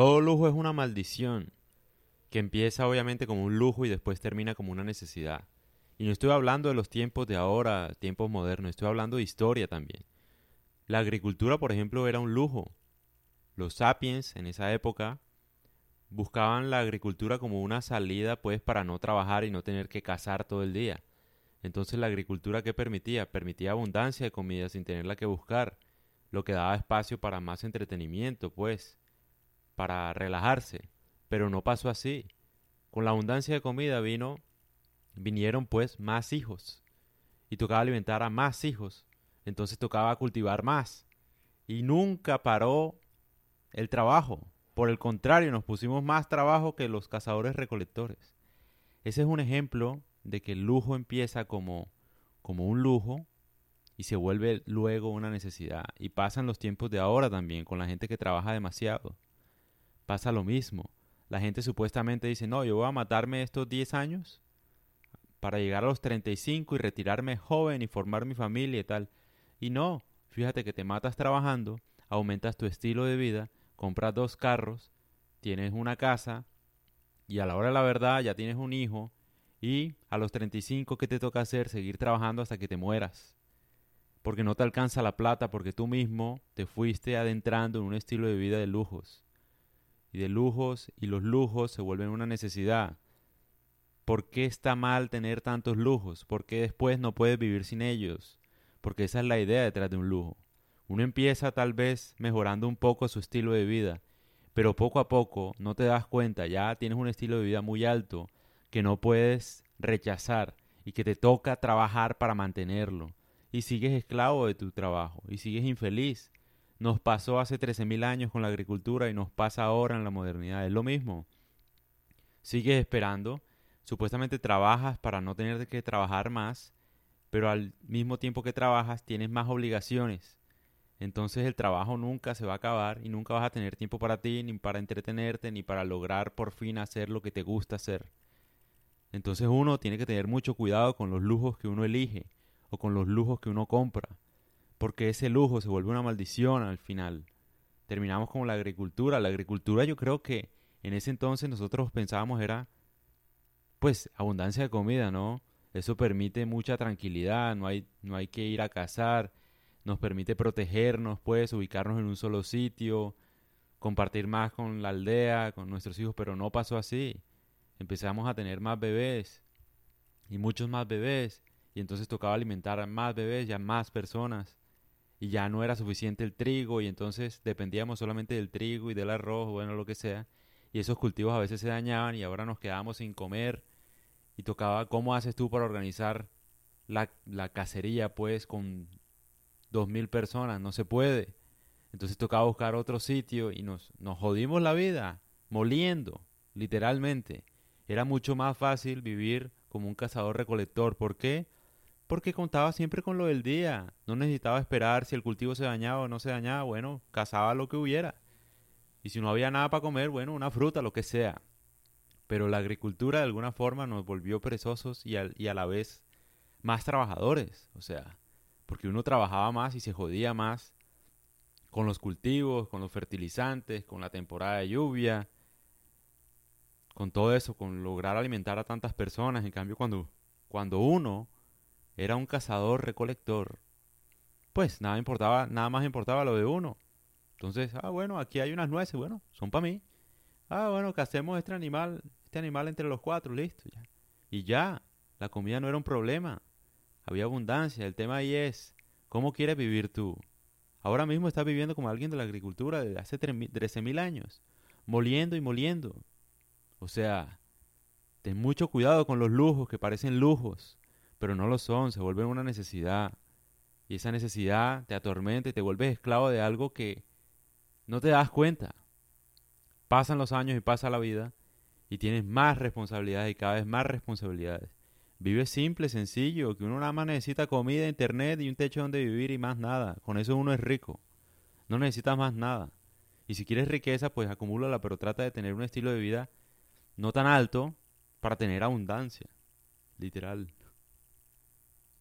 Todo lujo es una maldición que empieza obviamente como un lujo y después termina como una necesidad. Y no estoy hablando de los tiempos de ahora, tiempos modernos, estoy hablando de historia también. La agricultura, por ejemplo, era un lujo. Los sapiens en esa época buscaban la agricultura como una salida pues para no trabajar y no tener que cazar todo el día. Entonces la agricultura que permitía? Permitía abundancia de comida sin tenerla que buscar, lo que daba espacio para más entretenimiento, pues, para relajarse. Pero no pasó así. Con la abundancia de comida vino vinieron pues más hijos y tocaba alimentar a más hijos. Entonces tocaba cultivar más y nunca paró el trabajo. Por el contrario, nos pusimos más trabajo que los cazadores recolectores. Ese es un ejemplo de que el lujo empieza como, como un lujo y se vuelve luego una necesidad. Y pasan los tiempos de ahora también con la gente que trabaja demasiado. Pasa lo mismo. La gente supuestamente dice, no, yo voy a matarme estos 10 años para llegar a los 35 y retirarme joven y formar mi familia y tal. Y no, fíjate que te matas trabajando, aumentas tu estilo de vida compras dos carros, tienes una casa y a la hora de la verdad ya tienes un hijo y a los 35 ¿qué te toca hacer? Seguir trabajando hasta que te mueras. Porque no te alcanza la plata porque tú mismo te fuiste adentrando en un estilo de vida de lujos. Y de lujos y los lujos se vuelven una necesidad. ¿Por qué está mal tener tantos lujos? ¿Por qué después no puedes vivir sin ellos? Porque esa es la idea detrás de un lujo. Uno empieza tal vez mejorando un poco su estilo de vida, pero poco a poco no te das cuenta, ya tienes un estilo de vida muy alto que no puedes rechazar y que te toca trabajar para mantenerlo. Y sigues esclavo de tu trabajo y sigues infeliz. Nos pasó hace 13.000 años con la agricultura y nos pasa ahora en la modernidad. Es lo mismo. Sigues esperando, supuestamente trabajas para no tener que trabajar más, pero al mismo tiempo que trabajas tienes más obligaciones entonces el trabajo nunca se va a acabar y nunca vas a tener tiempo para ti, ni para entretenerte, ni para lograr por fin hacer lo que te gusta hacer. Entonces uno tiene que tener mucho cuidado con los lujos que uno elige o con los lujos que uno compra, porque ese lujo se vuelve una maldición al final. Terminamos con la agricultura. La agricultura yo creo que en ese entonces nosotros pensábamos era pues abundancia de comida, ¿no? Eso permite mucha tranquilidad, no hay, no hay que ir a cazar, nos permite protegernos, pues, ubicarnos en un solo sitio, compartir más con la aldea, con nuestros hijos, pero no pasó así. Empezamos a tener más bebés y muchos más bebés, y entonces tocaba alimentar a más bebés y a más personas, y ya no era suficiente el trigo, y entonces dependíamos solamente del trigo y del arroz, bueno, lo que sea, y esos cultivos a veces se dañaban y ahora nos quedábamos sin comer, y tocaba, ¿cómo haces tú para organizar la, la cacería, pues, con dos mil personas, no se puede. Entonces tocaba buscar otro sitio y nos, nos jodimos la vida, moliendo, literalmente. Era mucho más fácil vivir como un cazador recolector. ¿Por qué? Porque contaba siempre con lo del día. No necesitaba esperar si el cultivo se dañaba o no se dañaba. Bueno, cazaba lo que hubiera. Y si no había nada para comer, bueno, una fruta, lo que sea. Pero la agricultura de alguna forma nos volvió perezosos y, y a la vez más trabajadores. O sea, porque uno trabajaba más y se jodía más con los cultivos, con los fertilizantes, con la temporada de lluvia, con todo eso, con lograr alimentar a tantas personas. En cambio, cuando, cuando uno era un cazador recolector, pues nada importaba, nada más importaba lo de uno. Entonces, ah, bueno, aquí hay unas nueces, bueno, son para mí. Ah, bueno, hacemos este animal, este animal entre los cuatro, listo, ya. Y ya, la comida no era un problema había abundancia. El tema ahí es, ¿cómo quieres vivir tú? Ahora mismo estás viviendo como alguien de la agricultura de hace 13.000 años, moliendo y moliendo. O sea, ten mucho cuidado con los lujos que parecen lujos, pero no lo son, se vuelven una necesidad. Y esa necesidad te atormenta y te vuelves esclavo de algo que no te das cuenta. Pasan los años y pasa la vida y tienes más responsabilidades y cada vez más responsabilidades. Vive simple, sencillo, que uno nada más necesita comida, internet y un techo donde vivir y más nada. Con eso uno es rico. No necesitas más nada. Y si quieres riqueza, pues acumúlala, pero trata de tener un estilo de vida no tan alto para tener abundancia. Literal.